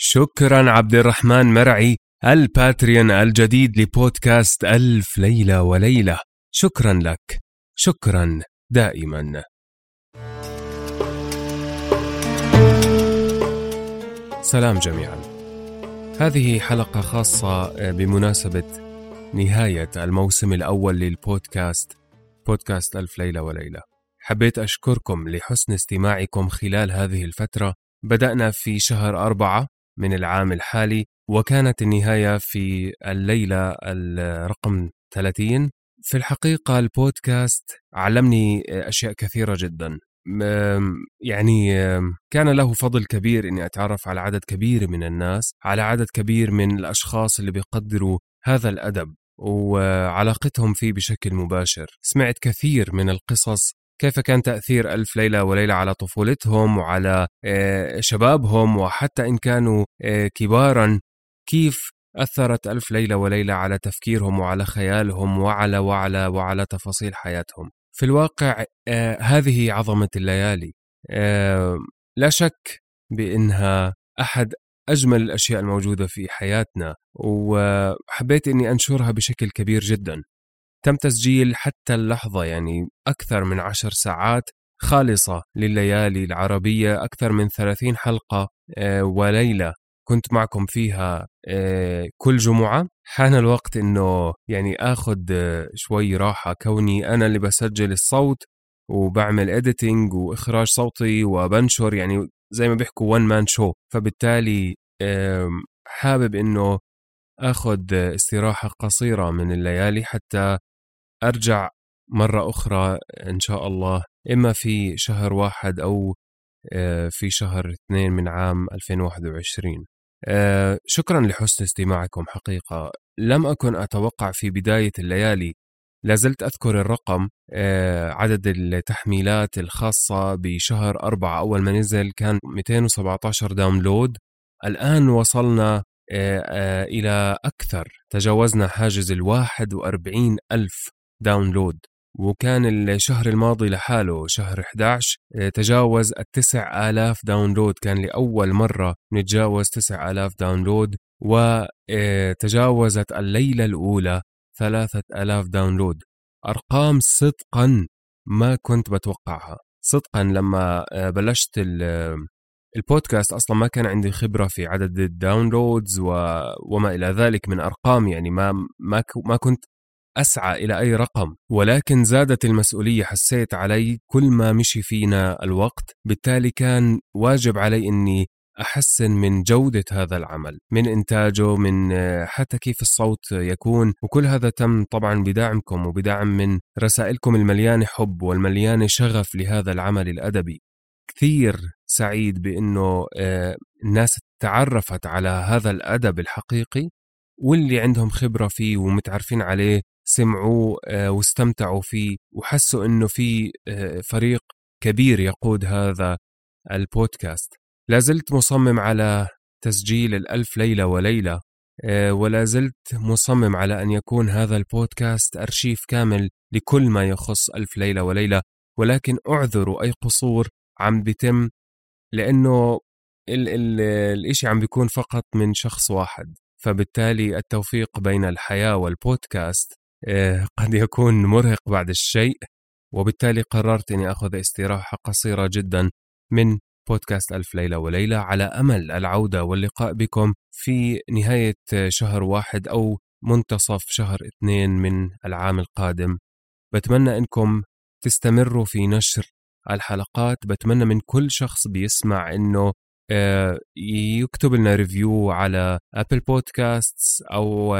شكرا عبد الرحمن مرعي الباتريون الجديد لبودكاست ألف ليلة وليلة. شكرا لك. شكرا دائما. سلام جميعا. هذه حلقة خاصة بمناسبة نهاية الموسم الأول للبودكاست بودكاست ألف ليلة وليلة. حبيت أشكركم لحسن استماعكم خلال هذه الفترة. بدأنا في شهر أربعة من العام الحالي وكانت النهاية في الليلة الرقم 30 في الحقيقة البودكاست علمني أشياء كثيرة جدا. يعني كان له فضل كبير إني أتعرف على عدد كبير من الناس على عدد كبير من الأشخاص اللي بيقدروا هذا الأدب وعلاقتهم فيه بشكل مباشر. سمعت كثير من القصص كيف كان تأثير ألف ليلة وليلة على طفولتهم وعلى شبابهم وحتى إن كانوا كبارا؟ كيف أثرت ألف ليلة وليلة على تفكيرهم وعلى خيالهم وعلى وعلى وعلى تفاصيل حياتهم؟ في الواقع هذه عظمة الليالي. لا شك بأنها أحد أجمل الأشياء الموجودة في حياتنا وحبيت أني أنشرها بشكل كبير جدا. تم تسجيل حتى اللحظة يعني أكثر من عشر ساعات خالصة لليالي العربية أكثر من ثلاثين حلقة وليلة كنت معكم فيها كل جمعة. حان الوقت إنه يعني آخذ شوي راحة. كوني أنا اللي بسجل الصوت وبعمل اديتنج وإخراج صوتي وبنشر يعني زي ما بيحكوا وان مان شو فبالتالي حابب إنه آخذ استراحة قصيرة من الليالي حتى أرجع مرة أخرى إن شاء الله إما في شهر واحد أو في شهر اثنين من عام 2021 شكرا لحسن استماعكم حقيقة. لم أكن أتوقع في بداية الليالي لازلت أذكر الرقم عدد التحميلات الخاصة بشهر أربعة أول ما نزل كان 217 داونلود. الآن وصلنا إلى أكثر. تجاوزنا حاجز الواحد وأربعين ألف. download وكان الشهر الماضي لحاله شهر 11 تجاوز التسع آلاف download كان لأول مرة نتجاوز تسع آلاف download وتجاوزت الليلة الأولى ثلاثة آلاف download أرقام صدقا ما كنت بتوقعها. صدقا لما بلشت البودكاست أصلا ما كان عندي خبرة في عدد الداونلودز وما إلى ذلك من أرقام يعني ما ما ما كنت أسعى إلى أي رقم ولكن زادت المسؤولية حسيت علي كل ما مشي فينا الوقت بالتالي كان واجب علي إني أحسن من جودة هذا العمل من إنتاجه من حتى كيف الصوت يكون وكل هذا تم طبعا بدعمكم وبدعم من رسائلكم المليانة حب والمليانة شغف لهذا العمل الأدبي. كثير سعيد بإنه الناس تعرفت على هذا الأدب الحقيقي واللي عندهم خبرة فيه ومتعرفين عليه سمعوه واستمتعوا فيه وحسوا إنه في فريق كبير يقود هذا البودكاست. لازلت مصمم على تسجيل الألف ليلة وليلة ولا زلت مصمم على أن يكون هذا البودكاست أرشيف كامل لكل ما يخص ألف ليلة وليلة ولكن أعذروا أي قصور عم بيتم لأنه ال ال الإشي عم بيكون فقط من شخص واحد. فبالتالي التوفيق بين الحياة والبودكاست قد يكون مرهق بعد الشيء وبالتالي قررت أني أخذ استراحة قصيرة جدا من بودكاست ألف ليلة وليلة على أمل العودة واللقاء بكم في نهاية شهر واحد أو منتصف شهر اثنين من العام القادم. بتمنى أنكم تستمروا في نشر الحلقات بتمنى من كل شخص بيسمع أنه يكتب لنا review على Apple Podcast أو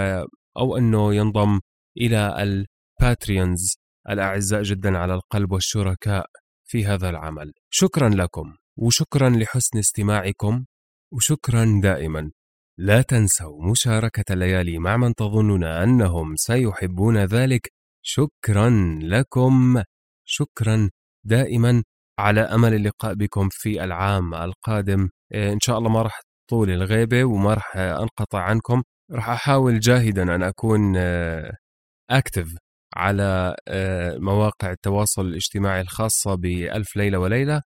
أو أنه ينضم إلى ال Patrons الأعزاء جدا على القلب والشركاء في هذا العمل. شكرا لكم وشكرا لحسن استماعكم وشكرا دائما. لا تنسوا مشاركة الليالي مع من تظنون أنهم سيحبون ذلك. شكرا لكم شكرا دائما. على أمل اللقاء بكم في العام القادم. إن شاء الله ما راح طول الغيبة وما راح أنقطع عنكم. راح أحاول جاهدا أن أكون أكتف على مواقع التواصل الاجتماعي الخاصة بألف ليلة وليلة.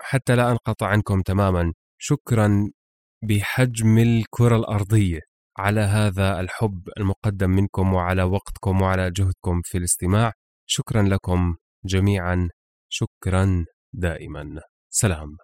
حتى لا أنقطع عنكم تماما. شكرا بحجم الكرة الأرضية على هذا الحب المقدم منكم وعلى وقتكم وعلى جهدكم في الاستماع. شكرا لكم جميعا. شكرا دائما. سلام.